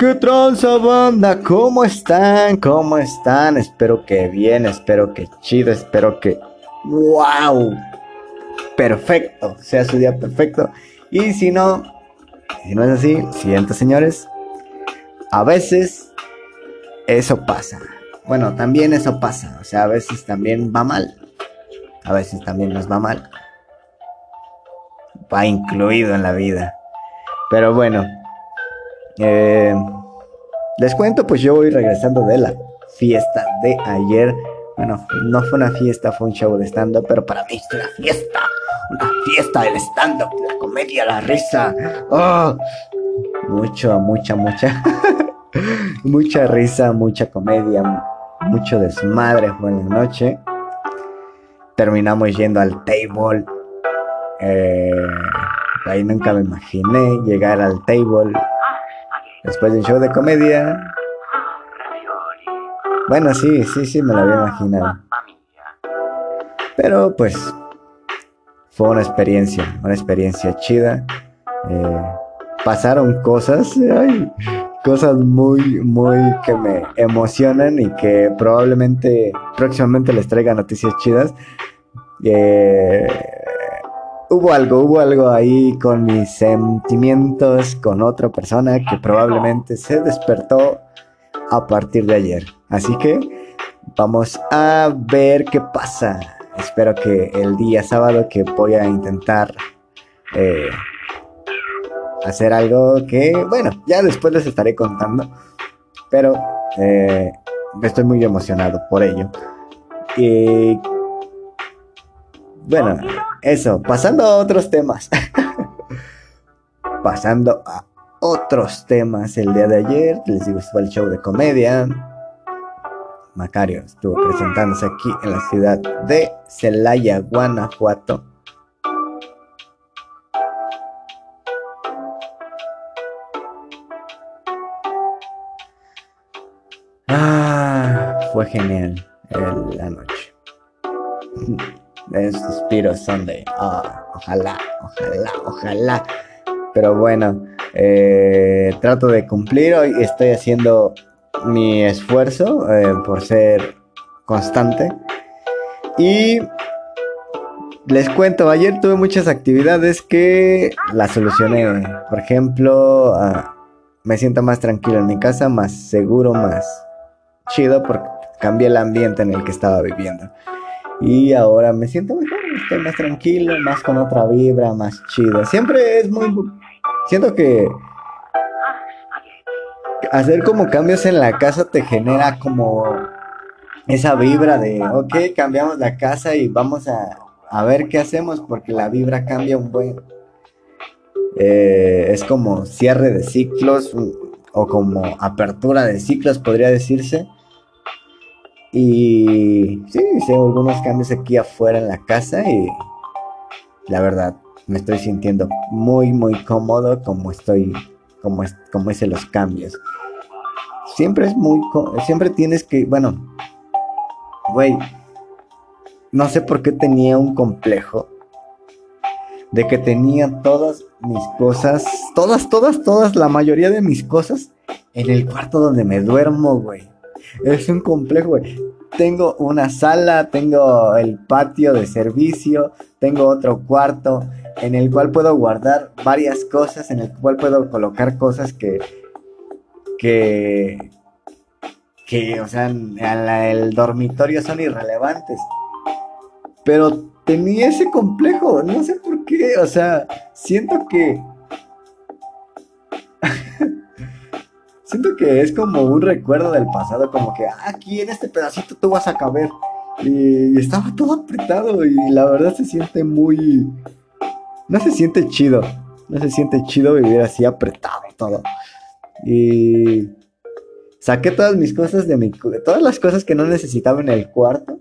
¿Qué tranza banda? ¿Cómo están? ¿Cómo están? Espero que bien, espero que chido, espero que... ¡Wow! Perfecto, sea su día perfecto. Y si no, si no es así, siguiente señores. A veces eso pasa. Bueno, también eso pasa. O sea, a veces también va mal. A veces también nos va mal. Va incluido en la vida. Pero bueno, eh, les cuento, pues yo voy regresando de la fiesta de ayer. Bueno, no fue una fiesta, fue un show de stand-up, pero para mí es una fiesta. Una fiesta del stand-up, la comedia, la risa. Oh, mucho, mucha, mucha. mucha risa, mucha comedia, mucho desmadre fue en noche. Terminamos yendo al table. Eh, ahí nunca me imaginé llegar al table Después de un show de comedia. Bueno, sí, sí, sí, me lo había imaginado. Pero pues fue una experiencia, una experiencia chida. Eh, pasaron cosas, ay, cosas muy, muy que me emocionan y que probablemente próximamente les traiga noticias chidas. Eh, hubo algo, hubo algo ahí con mis sentimientos con otra persona que probablemente se despertó a partir de ayer. Así que vamos a ver qué pasa. Espero que el día sábado que voy a intentar eh, hacer algo que, bueno, ya después les estaré contando. Pero eh, estoy muy emocionado por ello. Y bueno, eso, pasando a otros temas. pasando a otros temas. El día de ayer, les digo, estuvo el show de comedia. Macario estuvo presentándose aquí en la ciudad de Celaya, Guanajuato. Ah, fue genial la noche. Es Suspiro Sunday. Ah, ojalá, ojalá, ojalá. Pero bueno, eh, trato de cumplir. Hoy estoy haciendo mi esfuerzo eh, por ser constante. Y les cuento, ayer tuve muchas actividades que las solucioné. Por ejemplo, ah, me siento más tranquilo en mi casa, más seguro, más chido porque cambié el ambiente en el que estaba viviendo. Y ahora me siento mejor, estoy más tranquilo, más con otra vibra, más chido. Siempre es muy... Siento que hacer como cambios en la casa te genera como esa vibra de, ok, cambiamos la casa y vamos a, a ver qué hacemos porque la vibra cambia un buen... Eh, es como cierre de ciclos o como apertura de ciclos, podría decirse. Y sí, hice algunos cambios aquí afuera en la casa y la verdad me estoy sintiendo muy, muy cómodo como estoy, como, es, como hice los cambios. Siempre es muy, siempre tienes que, bueno, güey, no sé por qué tenía un complejo de que tenía todas mis cosas, todas, todas, todas, la mayoría de mis cosas en el cuarto donde me duermo, güey. Es un complejo, güey. Tengo una sala, tengo el patio de servicio, tengo otro cuarto en el cual puedo guardar varias cosas, en el cual puedo colocar cosas que, que, que, o sea, el dormitorio son irrelevantes. Pero tenía ese complejo, no sé por qué, o sea, siento que siento que es como un recuerdo del pasado, como que ah, aquí en este pedacito tú vas a caber. Y, estaba todo apretado y la verdad se siente muy... No se siente chido. No se siente chido vivir así apretado todo. Y saqué todas mis cosas de mi... Todas las cosas que no necesitaba en el cuarto.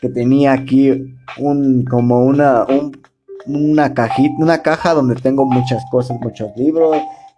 Que tenía aquí un... como una... una cajita, una caja donde tengo muchas cosas, muchos libros,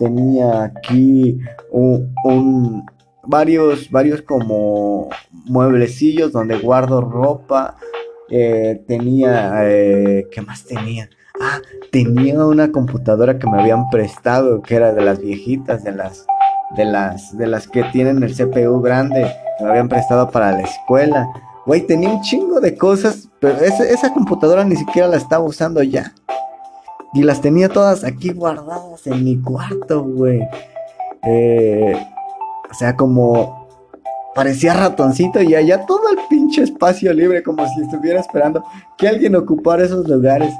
tenía aquí un, varios, varios como mueblecillos donde guardo ropa. Eh, tenía, eh, ¿qué más tenía? Ah, tenía una computadora que me habían prestado, que era de las viejitas, de las, de las, de las que tienen el CPU grande, que me habían prestado para la escuela. Güey, tenía un chingo de cosas, pero esa, esa computadora ni siquiera la estaba usando ya. Y las tenía todas aquí guardadas en mi cuarto, güey. Eh, o sea, como parecía ratoncito y allá todo el pinche espacio libre, como si estuviera esperando que alguien ocupara esos lugares.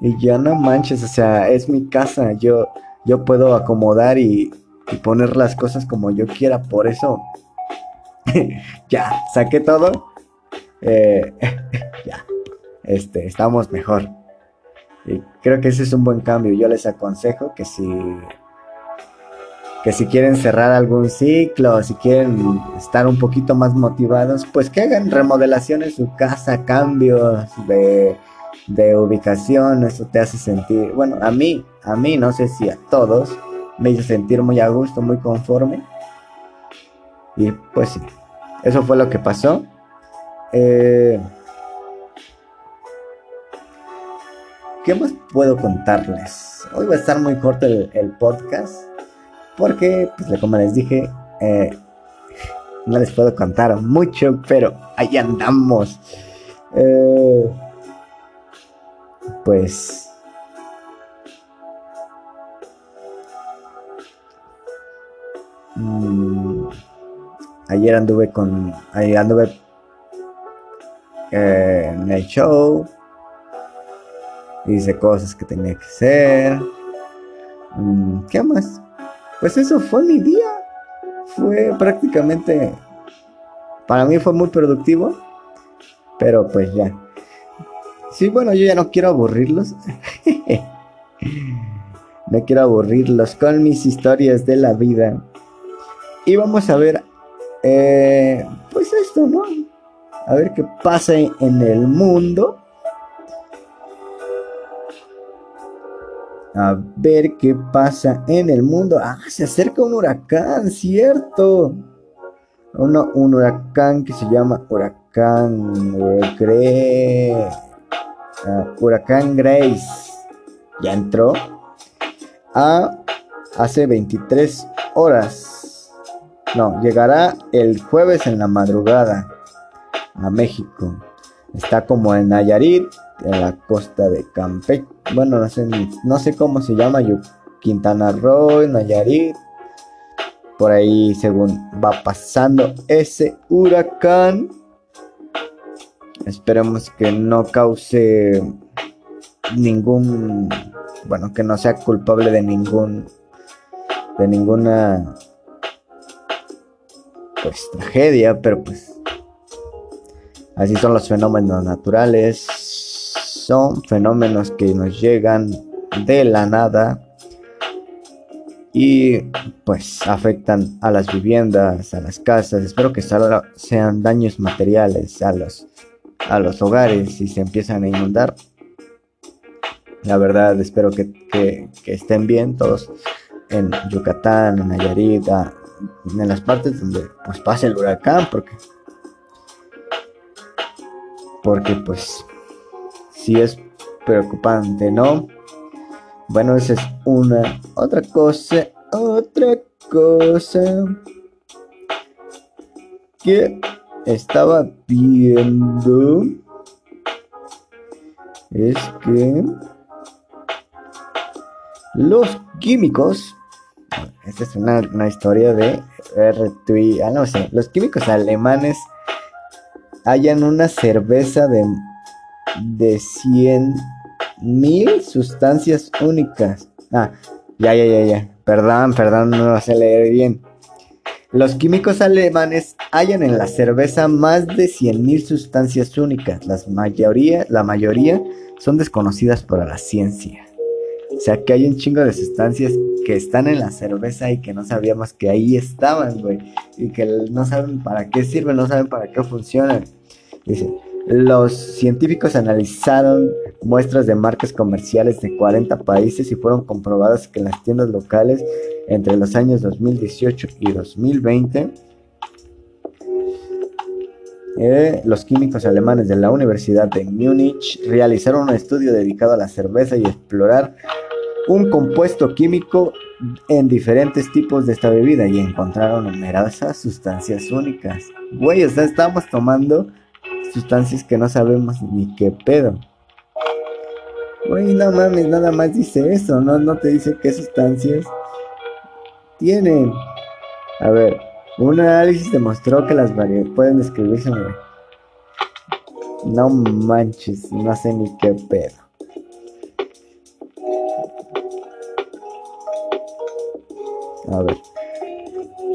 Y ya no manches, o sea, es mi casa, yo, yo puedo acomodar y, y poner las cosas como yo quiera, por eso ya, saqué todo. Eh, ya, este, estamos mejor. Creo que ese es un buen cambio. Yo les aconsejo que si que si quieren cerrar algún ciclo, si quieren estar un poquito más motivados, pues que hagan remodelación en su casa, cambios de, de ubicación, eso te hace sentir, bueno, a mí, a mí, no sé si a todos, me hizo sentir muy a gusto, muy conforme. Y pues sí, eso fue lo que pasó. Eh, ¿Qué más puedo contarles? Hoy va a estar muy corto el, podcast. Porque, pues como les dije, eh, no les puedo contar mucho, pero ahí andamos. Eh, pues... Mm, ayer anduve con... Ayer anduve eh, en el show hice cosas que tenía que hacer. Mm, ¿Qué más? Pues eso fue mi día. Fue prácticamente... Para mí fue muy productivo. Pero pues ya. Sí, bueno, yo ya no quiero aburrirlos. no quiero aburrirlos con mis historias de la vida. Y vamos a ver... Eh, pues esto, ¿no? A ver qué pasa en el mundo A ver qué pasa en el mundo. Ah, se acerca un huracán, cierto. un huracán que se llama Huracán Grace. Ah, huracán Grace. Ya entró. A hace 23 horas. No, llegará el jueves en la madrugada a México. Está como en Nayarit, en la costa de Campeche. Bueno, no sé, no sé cómo se llama, Quintana Roo, Nayarit. Por ahí, según va pasando ese huracán. Esperemos que no cause ningún, bueno, que no sea culpable de ningún, de ninguna, pues tragedia, pero pues así son los fenómenos naturales son fenómenos que nos llegan de la nada y pues afectan a las viviendas, a las casas. Espero que sean daños materiales a los, a los hogares y se empiezan a inundar. La verdad espero que, estén bien todos en Yucatán, en Nayarit, en las partes donde pues pase el huracán porque porque pues si es preocupante, ¿no? Bueno, esa es una. Otra cosa, otra cosa que estaba viendo es que los químicos, esta es una, una historia de R. ah, no sé, los químicos alemanes hallan una cerveza de de 100 mil sustancias únicas. Ah, ya, ya, ya, ya. Perdón, perdón, no lo sé leer bien. Los químicos alemanes hallan en la cerveza más de 100.000 sustancias únicas. Las mayoría, la mayoría son desconocidas para la ciencia. O sea que hay un chingo de sustancias que están en la cerveza y que no sabíamos que ahí estaban, güey. Y que no saben para qué sirven, no saben para qué funcionan. Dice, los científicos analizaron muestras de marcas comerciales de 40 países y fueron comprobadas que en las tiendas locales entre los años 2018 y 2020 eh, los químicos alemanes de la Universidad de Múnich realizaron un estudio dedicado a la cerveza y explorar un compuesto químico en diferentes tipos de esta bebida y encontraron numerosas sustancias únicas. Güey, o estamos tomando sustancias que no sabemos ni qué pedo. Güey, no mames, nada más dice eso, no, no te dice qué sustancias tienen. A ver, un análisis demostró que las variedades pueden describirse. No manches, no sé ni qué pedo. A ver.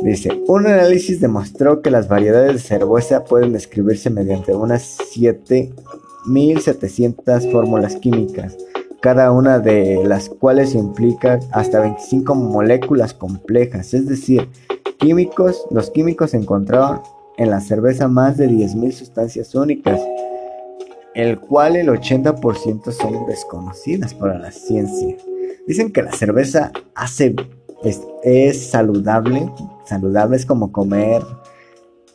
Dice, un análisis demostró que las variedades de cerveza pueden describirse mediante unas 7700 fórmulas químicas, cada una de las cuales implica hasta 25 moléculas complejas, es decir, químicos, los químicos encontraron en la cerveza más de 10.000 sustancias únicas, el cual el 80% son desconocidas para la ciencia. Dicen que la cerveza hace es, saludable. Saludable es como comer,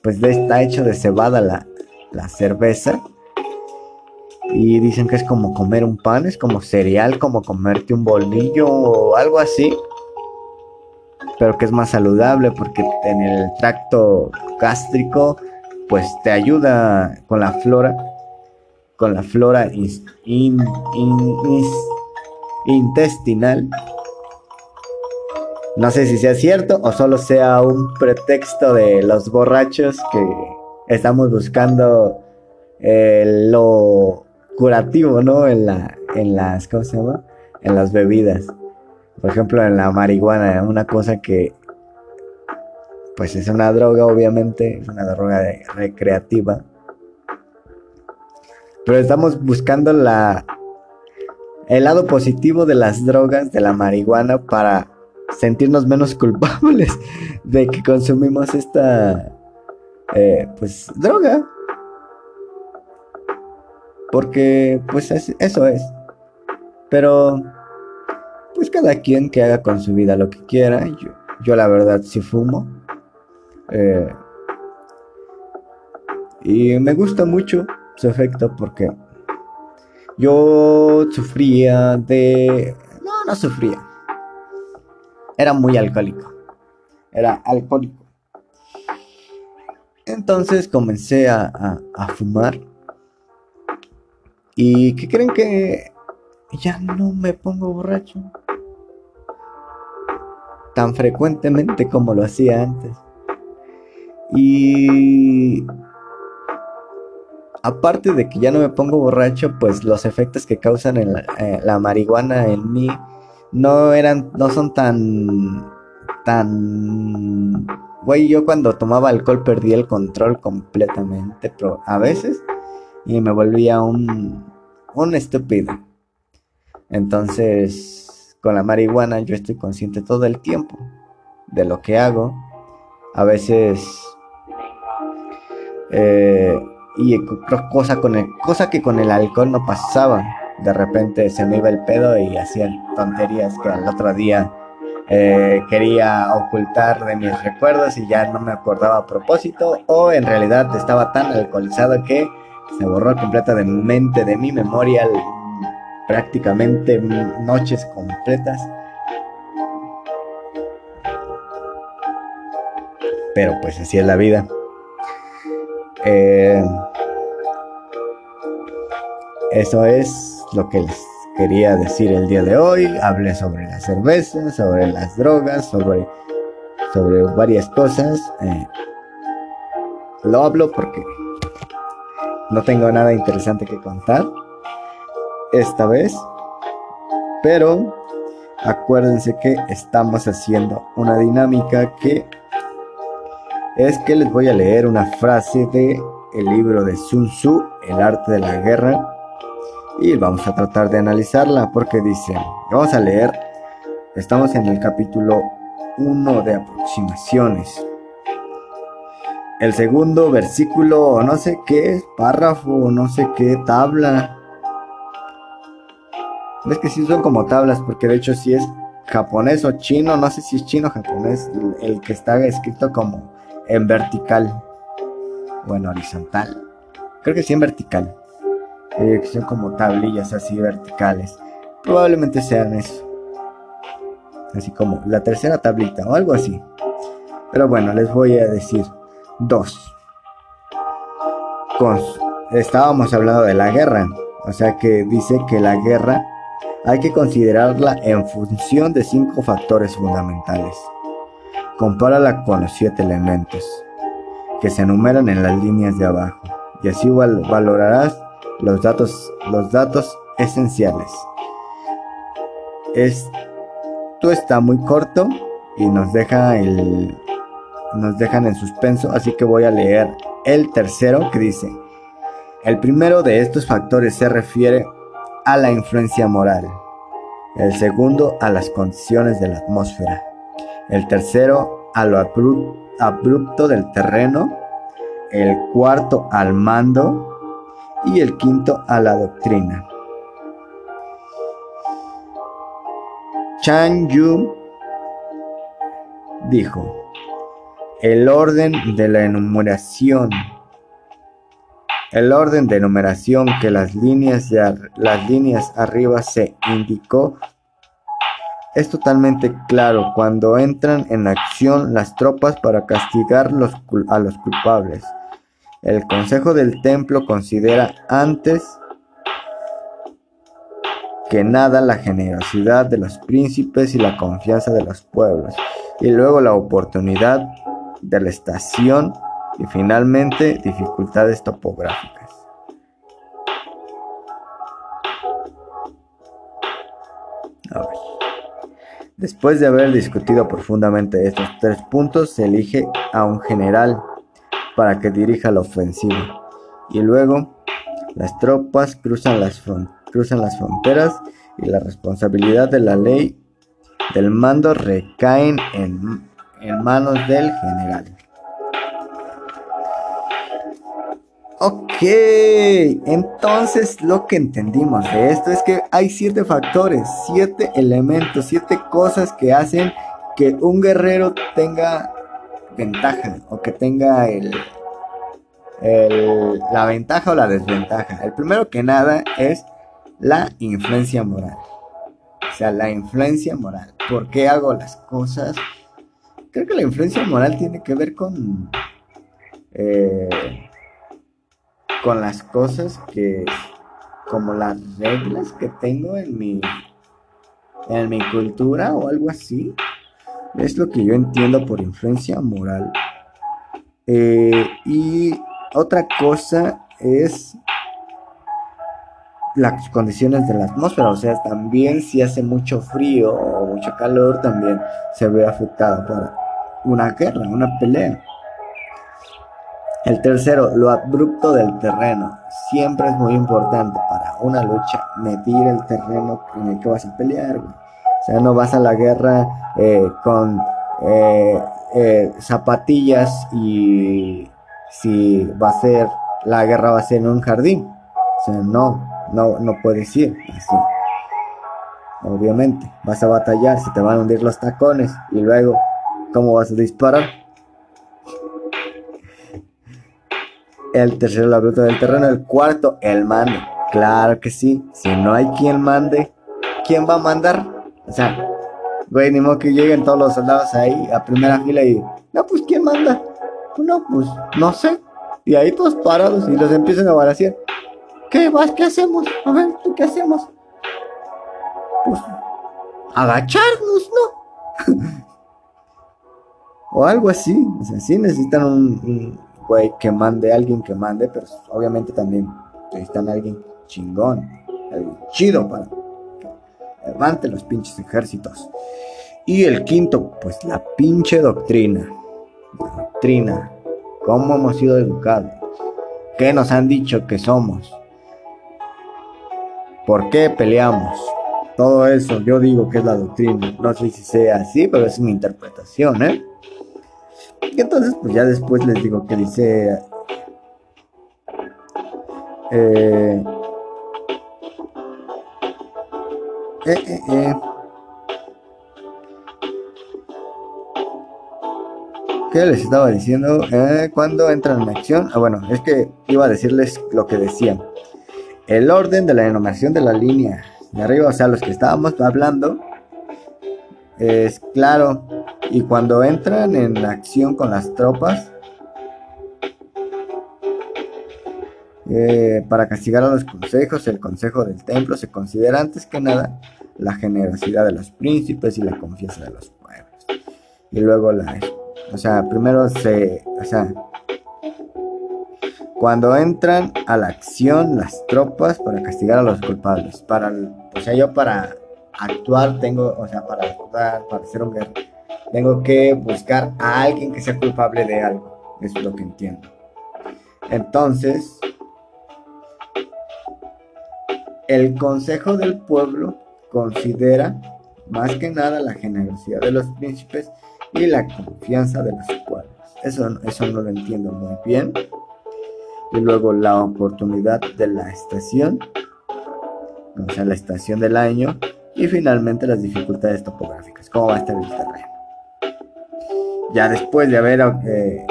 pues está hecho de cebada la, la cerveza. Y dicen que es como comer un pan, es como cereal, como comerte un bolillo o algo así. Pero que es más saludable porque en el tracto gástrico pues te ayuda con la flora, con la flora intestinal no sé si sea cierto o solo sea un pretexto de los borrachos que estamos buscando eh, lo curativo, ¿no? En, la, en las, ¿cómo se llama? En las bebidas. Por ejemplo, en la marihuana, una cosa que, pues es una droga, obviamente, es una droga recreativa. Pero estamos buscando la, el lado positivo de las drogas, de la marihuana, para sentirnos menos culpables de que consumimos esta eh, pues droga. Porque pues eso es. Pero pues cada quien que haga con su vida lo que quiera. Yo, yo la verdad sí fumo. Eh, y me gusta mucho su efecto porque yo sufría de no no sufría era muy alcohólico. Era alcohólico. Entonces comencé a, fumar. ¿Y qué creen que ya no me pongo borracho? Tan frecuentemente como lo hacía antes. Y aparte de que ya no me pongo borracho, pues los efectos que causan la, eh, la marihuana en mí no eran, no son tan, tan, güey, yo cuando tomaba alcohol perdí el control completamente, pero a veces, y me volvía un, un estúpido. Entonces, con la marihuana yo estoy consciente todo el tiempo de lo que hago. A veces, eh, y cosa, con el, cosa que con el alcohol no pasaba de repente se me iba el pedo y hacía tonterías que al otro día eh, quería ocultar de mis recuerdos y ya no me acordaba a propósito o en realidad estaba tan alcoholizado que se borró completamente de mi memoria prácticamente noches completas. Pero pues así es la vida. Eh, eso es lo que les quería decir el día de hoy. Hablé sobre la cerveza, sobre las drogas, sobre, sobre varias cosas. Eh, lo hablo porque no tengo nada interesante que contar esta vez. Pero acuérdense que estamos haciendo una dinámica que es que les voy a leer una frase de el libro de Sun Tzu, El arte de la guerra y vamos a tratar de analizarla porque dice, vamos a leer, estamos en el capítulo 1 de aproximaciones. El segundo versículo, no sé qué, párrafo, no sé qué, tabla. Es que sí son como tablas, porque de hecho si es japonés o chino, no sé si es chino o japonés, el que está escrito como en vertical o en horizontal. Creo que sí en vertical que son como tablillas así verticales. Probablemente sean eso. así como la tercera tablita o algo así. Pero bueno, les voy a decir dos. estábamos hablando de la guerra, o sea que dice que la guerra hay que considerarla en función de cinco factores fundamentales. Compárala con los siete elementos que se enumeran en las líneas de abajo y así valorarás los datos, los datos esenciales. Esto está muy corto y nos deja nos dejan en suspenso, así que voy a leer el tercero que dice, el primero de estos factores se refiere a la influencia moral, el segundo a las condiciones de la atmósfera, el tercero a lo abrupto del terreno, el cuarto al mando y el quinto a la doctrina. Chan Yu dijo, el orden de la enumeración. El orden de numeración que las líneas, las líneas arriba se indicó es totalmente claro cuando entran en acción las tropas para castigar a los culpables. El Consejo del Templo considera antes que nada la generosidad de los príncipes y la confianza de los pueblos, y luego la oportunidad de la estación y finalmente dificultades topográficas. Después de haber discutido profundamente estos tres puntos, se elige a un general para que dirija la ofensiva. Y luego las tropas cruzan las, fronteras y la responsabilidad de la ley del mando recaen en en manos del general. Ok, entonces lo que entendimos de esto es que hay siete factores, siete elementos, siete cosas que hacen que un guerrero tenga ventaja o que tenga el, la ventaja o la desventaja. El primero que nada es la influencia moral. O sea, la influencia moral. ¿Por qué hago las cosas? creo que la influencia moral tiene que ver con eh, con las cosas que como las reglas que tengo en mi en mi cultura o algo así es lo que yo entiendo por influencia moral eh, y otra cosa es las condiciones de la atmósfera, o sea, también si hace mucho frío o mucho calor, también se ve afectado por una guerra, una pelea. El tercero, lo abrupto del terreno. Siempre es muy importante para una lucha medir el terreno en el que vas a pelear. O sea, no vas a la guerra eh, con eh, eh, zapatillas y si va a ser, la guerra va a ser en un jardín. O sea, no, no, no puedes ir así. Obviamente, vas a batallar, si te van a hundir los tacones y luego ¿Cómo vas a disparar? El tercero, la bruta del terreno. El cuarto, el mando. Claro que sí. Si no hay quien mande, ¿quién va a mandar? O sea, güey, ni modo que lleguen todos los soldados ahí a primera fila y. No, pues ¿quién manda? Pues no, pues no sé. Y ahí todos parados y los empiezan a balasear. ¿Qué vas? ¿Qué hacemos? A ver, ¿tú qué hacemos? Pues agacharnos, ¿no? o algo así. O sea, sí necesitan un, güey que mande, alguien que mande, pero obviamente también necesitan alguien chingón, alguien chido para que levante los pinches ejércitos. Y el quinto, pues la pinche doctrina. doctrina. ¿Cómo hemos sido educados? ¿Qué nos han dicho que somos? ¿Por qué peleamos? Todo eso yo digo que es la doctrina. No sé si sea así, pero es mi interpretación, ¿eh? Y entonces, pues ya después les digo que dice. Eh, eh, eh, eh. ¿Qué les estaba diciendo? ¿Cuándo entran en acción? Ah, bueno, es que iba a decirles lo que decían. El orden de la enumeración de la línea de arriba, o sea, los que estábamos hablando, es claro. Y cuando entran en acción con las tropas, eh, para castigar a los consejos, el consejo del templo se considera antes que nada la generosidad de los príncipes y la confianza de los pueblos. Y luego la... O sea, primero se... O sea, cuando entran a la acción las tropas para castigar a los culpables. Para, o sea, yo para actuar tengo, o sea, para actuar, para ser un guerrero, tengo que buscar a alguien que sea culpable de algo. Es lo que entiendo. Entonces, el consejo del pueblo considera más que nada la generosidad de los príncipes y la confianza de los pueblos. Eso, eso no lo entiendo muy bien. Y luego la oportunidad de la estación, o sea, la estación del año. Y finalmente las dificultades topográficas, cómo va a estar el terreno. Ya después de haber eh,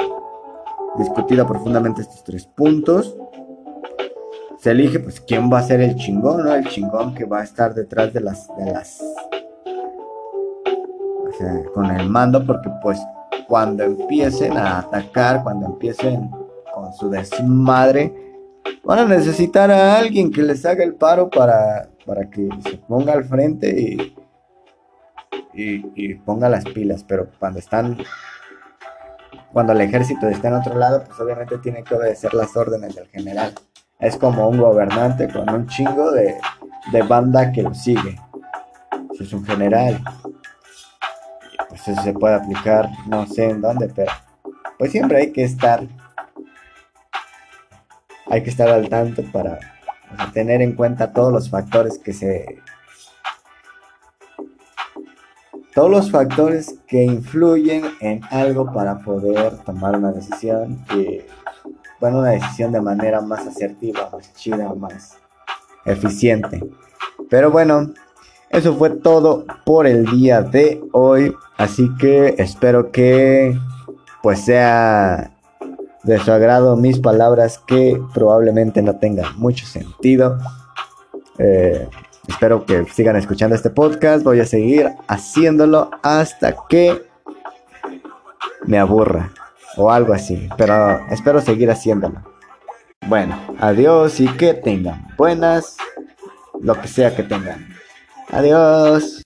discutido profundamente estos tres puntos, se elige pues quién va a ser el chingón, ¿no? El chingón que va a estar detrás de las, de las, o sea, con el mando, porque pues cuando empiecen a atacar, cuando empiecen con su desmadre, van a necesitar a alguien que les haga el paro para, para que se ponga al frente y, y, y ponga las pilas, pero cuando están cuando el ejército está en otro lado, pues obviamente tiene que obedecer las órdenes del general es como un gobernante con un chingo de, banda que lo sigue. Si es un general, pues eso se puede aplicar no sé en dónde, pero pues siempre hay que estar, hay que estar al tanto para tener en cuenta todos los factores que se todos los factores que influyen en algo para poder tomar una decisión y bueno, una decisión de manera más asertiva, más chida, más eficiente. Pero bueno, eso fue todo por el día de hoy. Así que espero que pues sea de su agrado mis palabras que probablemente no tengan mucho sentido. Eh, espero que sigan escuchando este podcast. Voy a seguir haciéndolo hasta que me aburra o algo así, pero espero seguir haciéndolo. Bueno, adiós y que tengan buenas, lo que sea que tengan. Adiós.